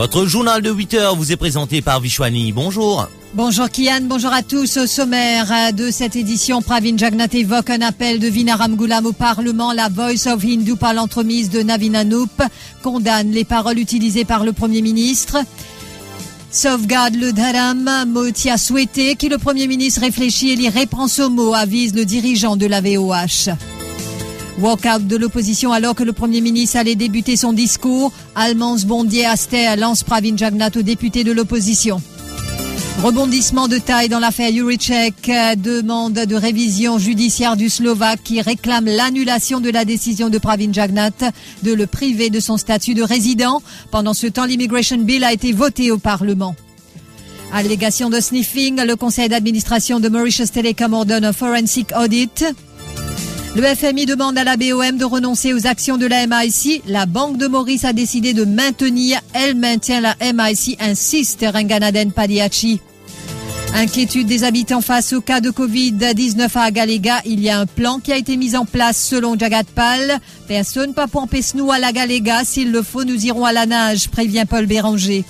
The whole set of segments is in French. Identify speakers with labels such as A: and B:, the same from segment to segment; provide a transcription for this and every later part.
A: Votre journal de 8 heures vous est présenté par Vishwani. Bonjour.
B: Bonjour Kian, bonjour à tous. Au sommaire de cette édition, Pravin Jagnat évoque un appel de Vinaram Ghulam au Parlement. La Voice of Hindu par l'entremise de Navin Anup condamne les paroles utilisées par le Premier ministre. Sauvegarde le dharam, Moti a souhaité que le Premier ministre réfléchisse et les réponse aux mots, avise le dirigeant de la VOH. Walkout de l'opposition alors que le Premier ministre allait débuter son discours. Almans Bondier Aster lance Pravin Jagnat au député de l'opposition. Rebondissement de taille dans l'affaire Juricek, demande de révision judiciaire du Slovaque qui réclame l'annulation de la décision de Pravin Jagnat de le priver de son statut de résident. Pendant ce temps, l'immigration bill a été voté au Parlement. Allégation de sniffing, le conseil d'administration de Mauritius Telecom ordonne un forensic audit. Le FMI demande à la BOM de renoncer aux actions de la MIC. La Banque de Maurice a décidé de maintenir. Elle maintient la MIC, insiste Renganaden Padiachi. Inquiétude des habitants face au cas de Covid-19 à Agalega. Il y a un plan qui a été mis en place selon Jagatpal. Personne pas pour empêcher nous à la Galega. S'il le faut, nous irons à la nage, prévient Paul Béranger.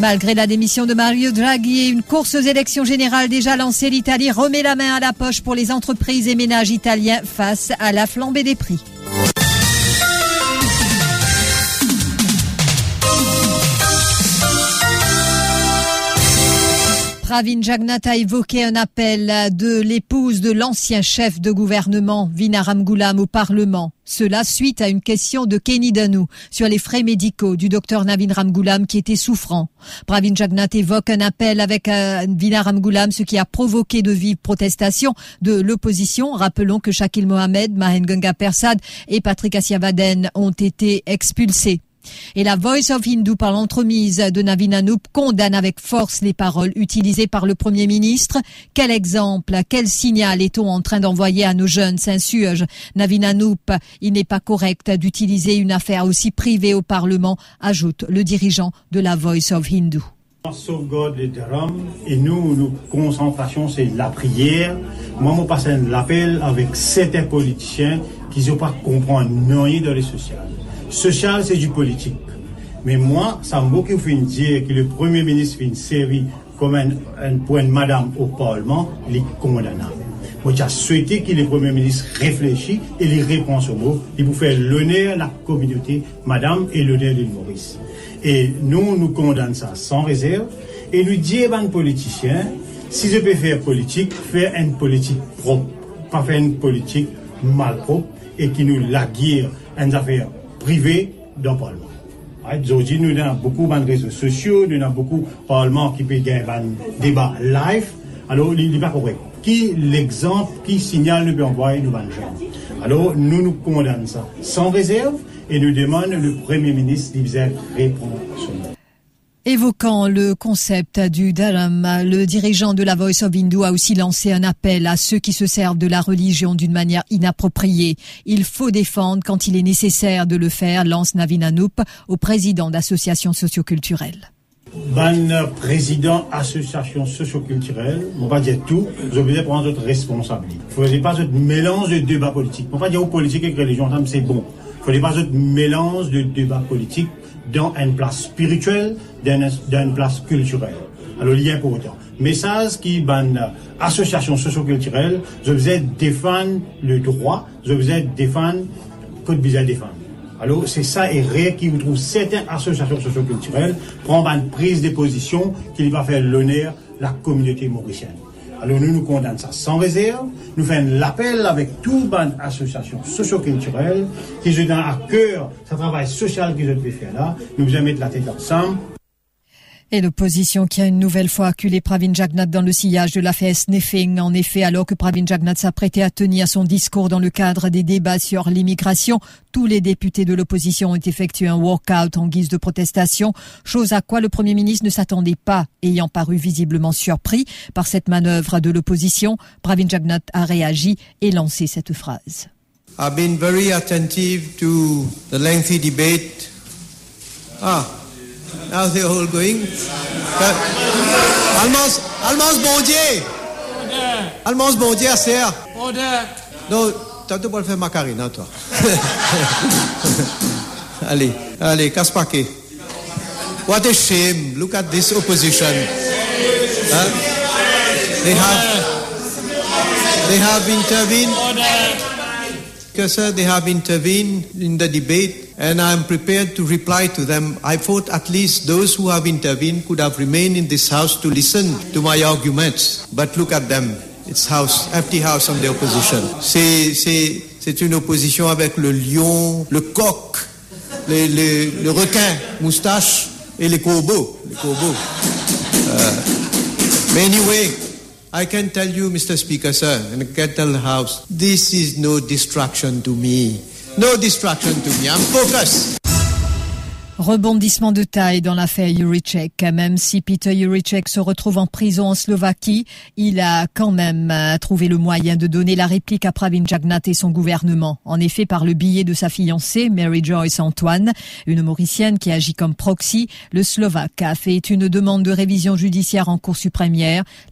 B: Malgré la démission de Mario Draghi et une course aux élections générales déjà lancée, l'Italie remet la main à la poche pour les entreprises et ménages italiens face à la flambée des prix. Pravin Jagnat a évoqué un appel de l'épouse de l'ancien chef de gouvernement, Vinaram Ghulam, au Parlement. Cela suite à une question de Kenny Danou sur les frais médicaux du docteur Navin Ramgoulam qui était souffrant. Pravin Jagnat évoque un appel avec euh, Vinaram Ghulam, ce qui a provoqué de vives protestations de l'opposition. Rappelons que Shakil Mohamed, Mahen Persad et Patrick Asiavaden ont été expulsés. Et la Voice of Hindu, par l'entremise de Navin Anup, condamne avec force les paroles utilisées par le Premier ministre. Quel exemple, quel signal est-on en train d'envoyer à nos jeunes s'insurgent Navin Anup, il n'est pas correct d'utiliser une affaire aussi privée au Parlement, ajoute le dirigeant de la Voice of Hindu.
C: Sauvegarde drames et nous, nos concentrations, c'est la prière. Moi, je passe l'appel avec certains politiciens qui ne pas comprendre rien dans les sociales. Social, c'est du politique. Mais moi, ça m'a beaucoup fait dire que le Premier ministre fait une série comme un, un madame au Parlement, il est condamnable. Moi, j'ai souhaité que le Premier ministre réfléchisse et les répond au mot, et pour faire l'honneur à la communauté, madame, et l'honneur de Maurice. Et nous, nous condamnons ça sans réserve, et nous disons aux politiciens, si je peux faire politique, faire une politique propre, pas faire une politique mal propre, et qui nous la guère une affaire privé d'un Parlement. Aujourd'hui, nous avons beaucoup de réseaux sociaux, nous avons beaucoup de Parlement qui peut gagner un débat live. Alors, il n'est pas correct. Qui l'exemple, qui signale nous peut envoyer nous Alors, nous nous condamnons sans réserve et nous demandons le Premier ministre de répondre.
B: Évoquant le concept du dharam, le dirigeant de la Voice of Hindu a aussi lancé un appel à ceux qui se servent de la religion d'une manière inappropriée. Il faut défendre quand il est nécessaire de le faire, lance Navin Anup au président d'associations socioculturelles.
C: Ban président association socioculturelle, on va dire tout, vous devez prendre votre responsabilité. Il ne pas ce mélange de débats politiques. On va dire aux politiques et religion, c'est bon. Il ne pas ce mélange de débats politiques dans une place spirituelle, dans une place culturelle. Alors, il y a important. Message qui, ban association socioculturelle, je vous aide défendre le droit, je vous aide défendre que vous défendre. Alors, c'est ça et rien qui vous trouve certaines associations socioculturelles prendre une prise de position qui va faire l'honneur la communauté mauricienne. Alors nous nous condamnons ça sans réserve. Nous faisons l'appel avec toute bonne association socioculturelle qui se donne à cœur ce travail social qu'ils ont fait là. Nous allons mettre la tête ensemble
B: et l'opposition qui a une nouvelle fois acculé Pravin Jagnat dans le sillage de l'affaire Sniffing. En effet, alors que Pravin Jagnat s'apprêtait à tenir son discours dans le cadre des débats sur l'immigration, tous les députés de l'opposition ont effectué un walkout en guise de protestation, chose à quoi le Premier ministre ne s'attendait pas, ayant paru visiblement surpris par cette manœuvre de l'opposition. Pravin Jagnat a réagi et lancé cette phrase.
D: I've been very attentive to the lengthy debate. Ah, how's the all going? Almost, almost Dieu. Almost bon Dieu, c'est Non, t'as tout pour faire macarine, hein, toi. allez, allez, casse paquet. What a shame. Look at this opposition. Huh? They have, they have intervened. Sir, they have intervened in the debate and I'm prepared to reply to them. I thought at least those who have intervened could have remained in this house to listen to my arguments. But look at them. It's house, empty house on the opposition. C'est, c'est, c'est une opposition avec le lion, le coq, le, le, le requin, moustache et les corbeaux. Les corbeaux. Uh, anyway, I can tell you, Mr. Speaker, sir, and I can tell the House, this is no distraction to me. No distraction to me. I'm.
B: Rebondissement de taille dans l'affaire Juricek. Même si Peter Juricek se retrouve en prison en Slovaquie, il a quand même euh, trouvé le moyen de donner la réplique à Pravin Jagnat et son gouvernement. En effet, par le billet de sa fiancée, Mary Joyce Antoine, une Mauricienne qui agit comme proxy, le Slovaque a fait une demande de révision judiciaire en Cour suprême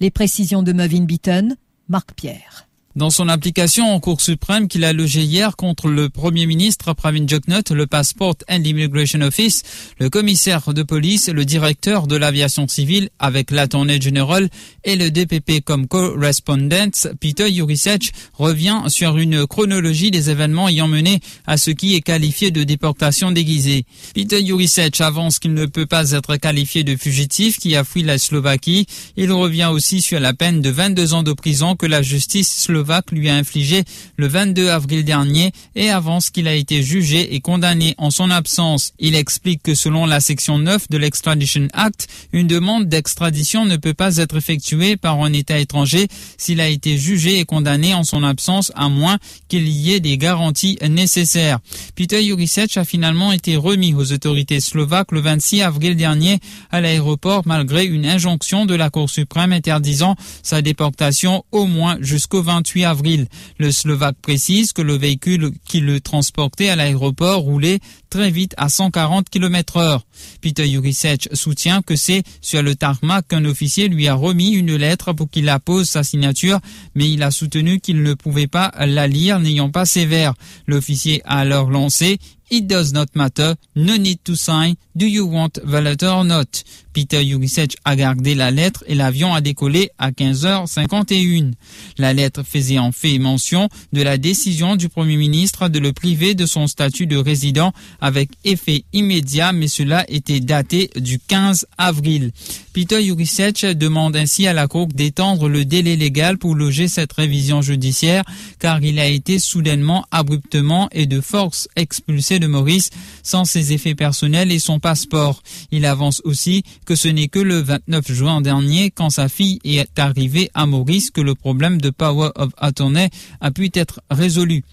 B: Les précisions de Mevin Beaton, Marc Pierre.
E: Dans son application en Cour suprême qu'il a logée hier contre le Premier ministre Pravin Joknot, le Passport and Immigration Office, le commissaire de police, le directeur de l'aviation civile avec l'attorney général et le DPP comme correspondent, Peter Jurisech revient sur une chronologie des événements ayant mené à ce qui est qualifié de déportation déguisée. Peter Jurisech avance qu'il ne peut pas être qualifié de fugitif qui a fui la Slovaquie. Il revient aussi sur la peine de 22 ans de prison que la justice slovaque lui a infligé le 22 avril dernier et avance qu'il a été jugé et condamné en son absence. Il explique que selon la section 9 de l'Extradition Act, une demande d'extradition ne peut pas être effectuée par un État étranger s'il a été jugé et condamné en son absence à moins qu'il y ait des garanties nécessaires. Peter Jurisic a finalement été remis aux autorités slovaques le 26 avril dernier à l'aéroport malgré une injonction de la Cour suprême interdisant sa déportation au moins jusqu'au 28 avril. Le Slovaque précise que le véhicule qui le transportait à l'aéroport roulait très vite à 140 km heure. Peter Jurisech soutient que c'est sur le tarmac qu'un officier lui a remis une lettre pour qu'il appose sa signature, mais il a soutenu qu'il ne pouvait pas la lire n'ayant pas sévère. L'officier a alors lancé It does not matter, no need to sign, do you want the letter or not? Peter Jurisic a gardé la lettre et l'avion a décollé à 15h51. La lettre faisait en fait mention de la décision du Premier ministre de le priver de son statut de résident avec effet immédiat, mais cela était daté du 15 avril. Peter Jurisic demande ainsi à la Cour d'étendre le délai légal pour loger cette révision judiciaire, car il a été soudainement, abruptement et de force expulsé de Maurice sans ses effets personnels et son Il avance aussi que ce n'est que le 29 juin dernier, quand sa fille est arrivée à Maurice, que le problème de Power of Attorney a pu être résolu.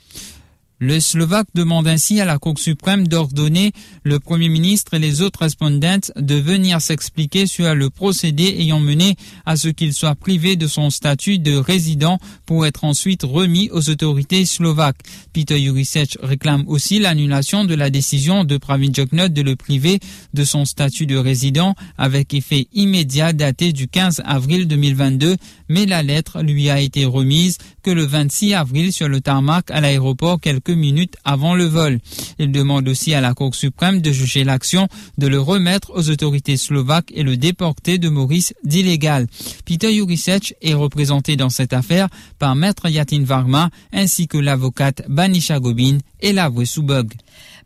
E: Le Slovaque demande ainsi à la Cour suprême d'ordonner le Premier ministre et les autres respondants de venir s'expliquer sur le procédé ayant mené à ce qu'il soit privé de son statut de résident pour être ensuite remis aux autorités slovaques. Peter Jurisic réclame aussi l'annulation de la décision de Pravin Joknot de le priver de son statut de résident avec effet immédiat daté du 15 avril 2022, mais la lettre lui a été remise que le 26 avril sur le tarmac à l'aéroport quelques minutes avant le vol. Il demande aussi à la Cour suprême de juger l'action, de le remettre aux autorités slovaques et le déporter de Maurice d'illégal. Peter Jurisic est représenté dans cette affaire par Maître Yatin Varma ainsi que l'avocate Banisha Gobin et la Soubog.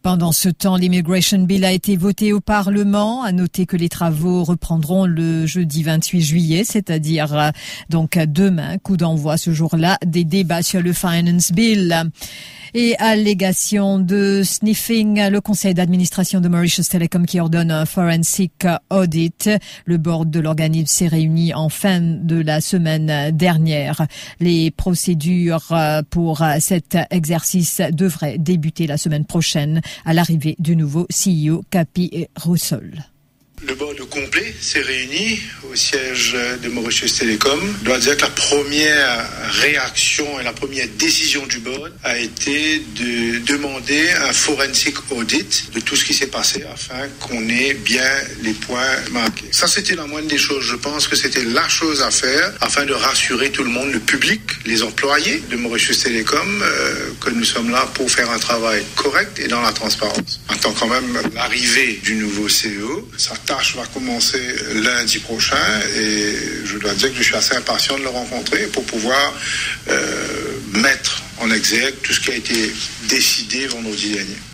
B: Pendant ce temps, l'immigration bill a été voté au Parlement. À noter que les travaux reprendront le jeudi 28 juillet, c'est-à-dire euh, donc demain, coup d'envoi ce jour-là des débats sur le finance bill et allégation de sniffing. Le conseil d'administration de Mauritius Telecom qui ordonne un forensic audit. Le board de l'organisme s'est réuni en fin de la semaine dernière. Les procédures euh, pour cet exercice devraient débuter la semaine prochaine à l'arrivée du nouveau CEO Capi Roussel.
F: Le board complet s'est réuni au siège de Mauritius Telecom. Je dois dire que la première réaction et la première décision du board a été de demander un forensic audit de tout ce qui s'est passé afin qu'on ait bien les points marqués. Ça, c'était la moindre des choses. Je pense que c'était la chose à faire afin de rassurer tout le monde, le public, les employés de Mauritius Telecom, euh, que nous sommes là pour faire un travail correct et dans la transparence. Attends quand même l'arrivée du nouveau CEO. Sa va commencer lundi prochain et je dois dire que je suis assez impatient de le rencontrer pour pouvoir euh, mettre en exergue tout ce qui a été décidé vendredi dernier.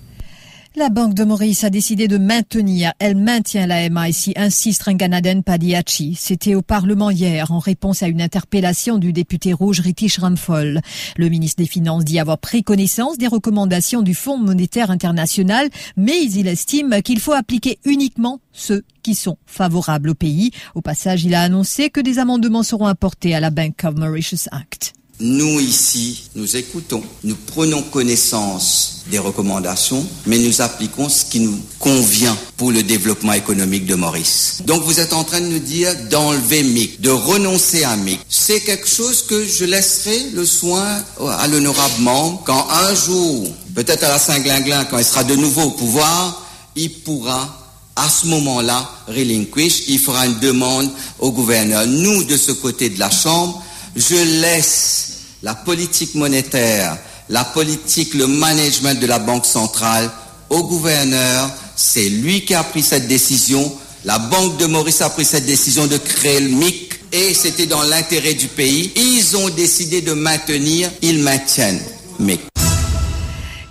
B: La Banque de Maurice a décidé de maintenir, elle maintient la MIC, insiste Renganaden Padiachi. C'était au Parlement hier en réponse à une interpellation du député rouge Ritish Ramphol. Le ministre des Finances dit avoir pris connaissance des recommandations du Fonds monétaire international, mais il estime qu'il faut appliquer uniquement ceux qui sont favorables au pays. Au passage, il a annoncé que des amendements seront apportés à la Bank of Mauritius Act.
G: Nous ici, nous écoutons, nous prenons connaissance des recommandations, mais nous appliquons ce qui nous convient pour le développement économique de Maurice. Donc vous êtes en train de nous dire d'enlever MIC, de renoncer à MIC. C'est quelque chose que je laisserai le soin à l'honorable membre quand un jour, peut-être à la Saint-Glinglin, quand il sera de nouveau au pouvoir, il pourra à ce moment-là relinquish, il fera une demande au gouverneur. Nous, de ce côté de la Chambre, je laisse la politique monétaire, la politique, le management de la Banque centrale au gouverneur. C'est lui qui a pris cette décision. La Banque de Maurice a pris cette décision de créer le MIC et c'était dans l'intérêt du pays. Ils ont décidé de maintenir, ils maintiennent MIC.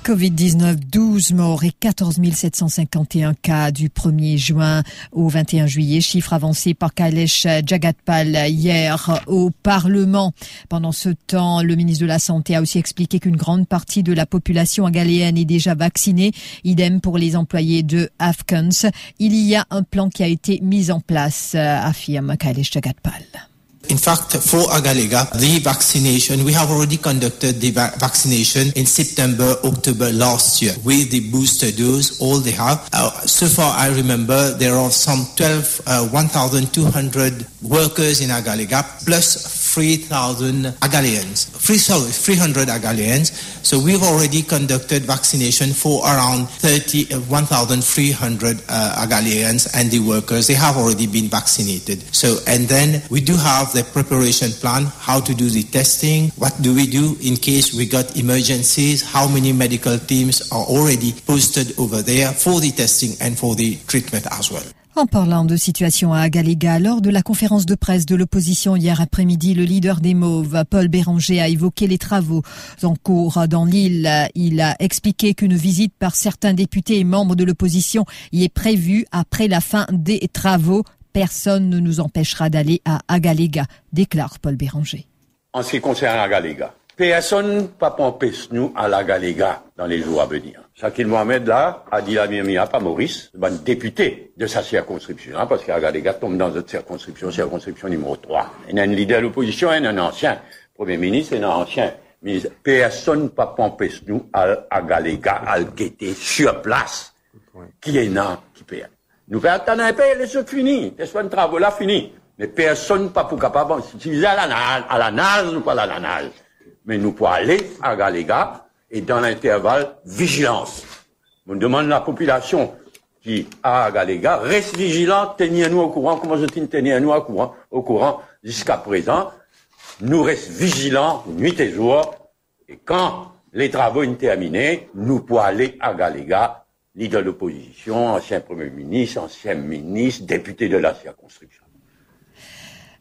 B: Covid-19, 12 morts et 14 751 cas du 1er juin au 21 juillet, chiffre avancé par Kailesh Jagatpal hier au Parlement. Pendant ce temps, le ministre de la Santé a aussi expliqué qu'une grande partie de la population galéenne est déjà vaccinée. Idem pour les employés de Afghans. Il y a un plan qui a été mis en place, affirme Kailesh Jagatpal.
D: In fact, for Agalega, the vaccination, we have already conducted the va vaccination in September, October last year with the booster dose, all they have. Uh, so far, I remember there are some 12, uh, 1,200 workers in Agalega plus 3,000 Agalians, three, sorry, 300 Agalians. So we've already conducted vaccination for around 30, uh, 1,300 uh, Agalians and the workers. They have already been vaccinated. So, and then we do have the preparation plan, how to do the testing, what do we do in case we got emergencies, how many medical teams are already posted over there for the testing and for the treatment as well.
B: En parlant de situation à Agalega, lors de la conférence de presse de l'opposition hier après-midi, le leader des Mauves, Paul Béranger, a évoqué les travaux en cours dans l'île. Il a expliqué qu'une visite par certains députés et membres de l'opposition y est prévue après la fin des travaux. Personne ne nous empêchera d'aller à Agalega, déclare Paul Béranger.
H: En ce qui concerne Agalega, personne ne peut empêcher nous à l'Agalega dans les jours à venir. Shakil Mohamed, là, a dit la Mia pas Maurice, ben, député de sa circonscription, hein, parce qu'Agalega tombe dans notre circonscription, circonscription numéro 3. Il y a un leader de l'opposition, il y a un ancien premier ministre, et un ancien ministre. Personne ne peut empêcher nous à à le guetter sur place. Qui est là, qui paye. Nous faisons attendre un peu, les choses fini. Les soins de travaux là, fini. Mais personne pas pour capable, si à la nage, à la nage, nous pas à la nage. Mais nous pouvons aller à Galéga, et dans l'intervalle, vigilance. On demande à la population qui a à Galéga, reste vigilant, tenez-nous au courant, comment je tenez-nous au courant, au courant jusqu'à présent? Nous restons vigilants nuit et jour, et quand les travaux sont terminés, nous pouvons aller à Galéga, leader de l'opposition, ancien premier ministre, ancien ministre, député de la circonscription.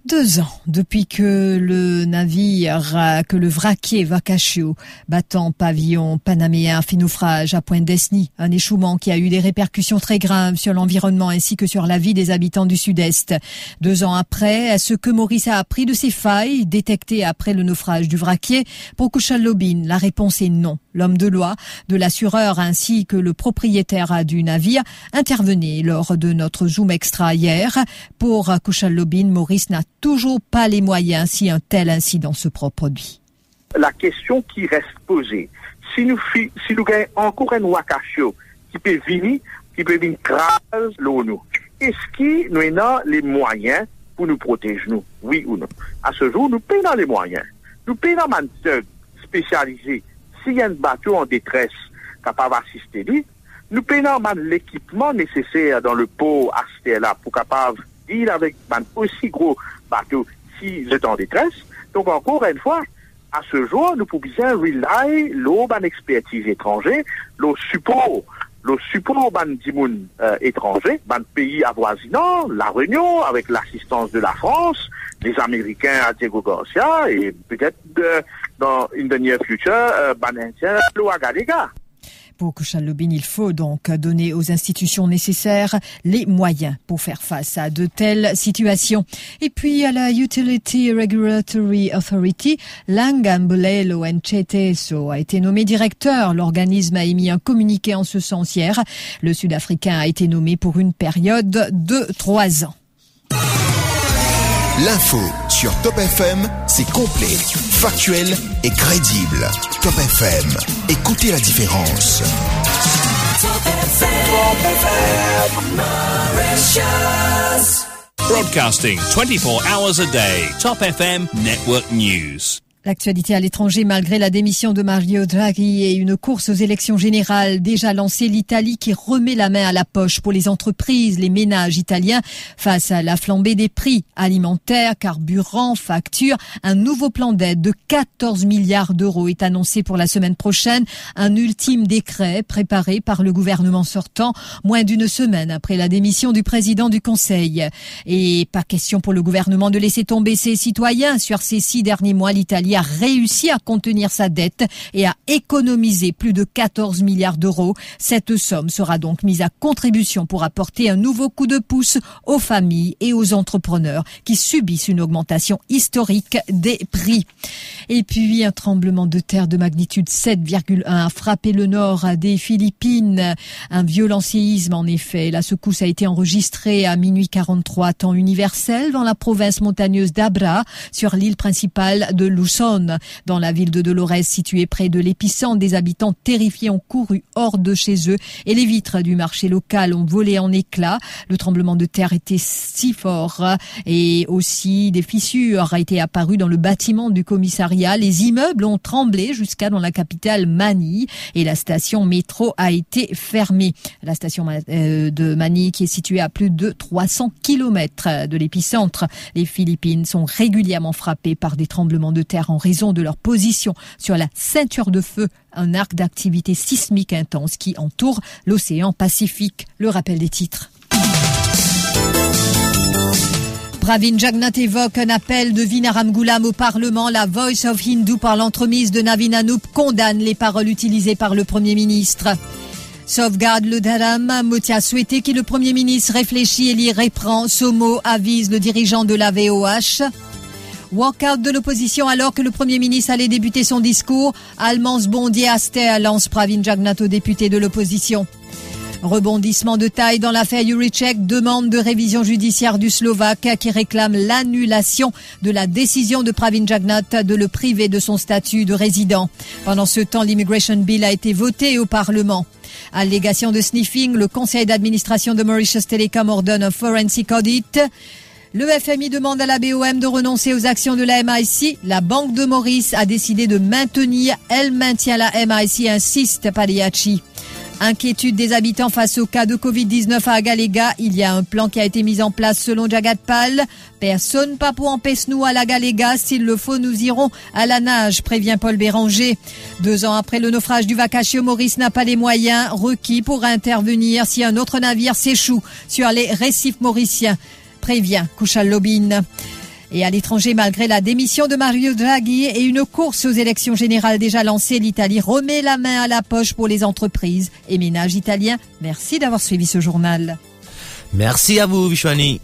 B: Deux ans depuis que le navire, que le vraquier Vacachio, battant pavillon panaméen, fait naufrage à Pointe-Desny, un échouement qui a eu des répercussions très graves sur l'environnement ainsi que sur la vie des habitants du Sud-Est. Deux ans après, ce que Maurice a appris de ces failles détectées après le naufrage du vraquier, pour Lobin, la réponse est non. L'homme de loi de l'assureur ainsi que le propriétaire du navire intervenaient lors de notre Zoom extra hier. Pour Lobin, Maurice n'a toujours pas les moyens si un tel incident se produit.
I: La question qui reste posée, si nous, si avons encore un Wakashio qui peut venir, qui peut venir craser l'eau, est-ce que nous avons les moyens pour nous protéger, nous? Oui ou non? À ce jour, nous payons les moyens. Nous payons un spécialisé. S'il y a un bateau en détresse capable d'assister lui, nous payons l'équipement nécessaire dans le port à là pour capable deal avec un aussi gros bateau s'ils sont en détresse. Donc encore une fois, à ce jour, nous pouvons bien rely l'eau ban expertise étranger, le support, le support ban dimoun euh, étranger, ban pays avoisinants, la Réunion, avec l'assistance de la France, les Américains à Diego Garcia, et peut-être euh, dans une dernière future, euh, ban indien, l'eau.
B: Lobin, il faut donc donner aux institutions nécessaires les moyens pour faire face à de telles situations. Et puis à la Utility Regulatory Authority, Langambulelo Ncheteso a été nommé directeur. L'organisme a émis un communiqué en ce sens hier. Le Sud-Africain a été nommé pour une période de trois ans.
J: L'info sur Top FM, c'est complet, factuel et crédible. Top FM, écoutez la différence.
K: Broadcasting 24 hours a day. Top FM Network News.
B: L'actualité à l'étranger, malgré la démission de Mario Draghi et une course aux élections générales déjà lancée, l'Italie qui remet la main à la poche pour les entreprises, les ménages italiens face à la flambée des prix alimentaires, carburants, factures. Un nouveau plan d'aide de 14 milliards d'euros est annoncé pour la semaine prochaine. Un ultime décret préparé par le gouvernement sortant moins d'une semaine après la démission du président du Conseil. Et pas question pour le gouvernement de laisser tomber ses citoyens. Sur ces six derniers mois, a réussi à contenir sa dette et à économiser plus de 14 milliards d'euros. Cette somme sera donc mise à contribution pour apporter un nouveau coup de pouce aux familles et aux entrepreneurs qui subissent une augmentation historique des prix. Et puis un tremblement de terre de magnitude 7,1 a frappé le nord des Philippines. Un violent séisme en effet. La secousse a été enregistrée à minuit 43 temps universel dans la province montagneuse d'Abra sur l'île principale de Luzon. Dans la ville de Dolores, située près de l'épicentre, des habitants terrifiés ont couru hors de chez eux et les vitres du marché local ont volé en éclats. Le tremblement de terre était si fort et aussi des fissures été apparues dans le bâtiment du commissariat. Les immeubles ont tremblé jusqu'à dans la capitale Manille et la station métro a été fermée. La station euh, de Manille qui est située à plus de 300 km de l'épicentre. Les Philippines sont régulièrement frappées par des tremblements de terre en raison de leur position sur la ceinture de feu, un arc d'activité sismique intense qui entoure l'océan Pacifique. Le rappel des titres. Pravin Jagnat évoque un appel de Vinaram Goulam au Parlement. La Voice of Hindu par l'entremise de Navin Anup condamne les paroles utilisées par le Premier ministre. Sauvegarde le dharam, Motia a souhaité que le Premier ministre réfléchisse et l'y reprend. Somo avise le dirigeant de la VOH. Walkout de l'opposition alors que le Premier ministre allait débuter son discours. Almans Bondier Aster lance Pravin Jagnato, député de l'opposition. Rebondissement de taille dans l'affaire Juricek, demande de révision judiciaire du Slovaque qui réclame l'annulation de la décision de Pravin Jagnat de le priver de son statut de résident. Pendant ce temps, l'immigration bill a été voté au Parlement. Allégation de sniffing, le conseil d'administration de Mauritius Telecom ordonne un forensic audit. Le FMI demande à la BOM de renoncer aux actions de la MIC. La Banque de Maurice a décidé de maintenir. Elle maintient la MIC, insiste Pagliacci. Inquiétude des habitants face au cas de Covid-19 à Agalega. Il y a un plan qui a été mis en place selon Jagat Pal. Personne pas pour empêcher nous à la Galega. S'il le faut, nous irons à la nage, prévient Paul Béranger. Deux ans après le naufrage du Vacatio, Maurice n'a pas les moyens requis pour intervenir si un autre navire s'échoue sur les récifs mauriciens prévient Kouchal. Et à l'étranger, malgré la démission de Mario Draghi et une course aux élections générales déjà lancée, l'Italie remet la main à la poche pour les entreprises et ménages italiens. Merci d'avoir suivi ce journal.
A: Merci à vous, Vishwani.